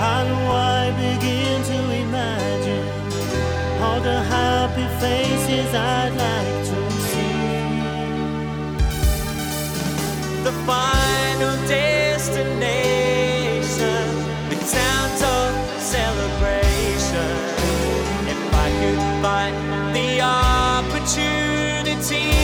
How do I begin to imagine all the happy faces I'd like to see? The final destination, the town of celebration. If I could find the opportunity.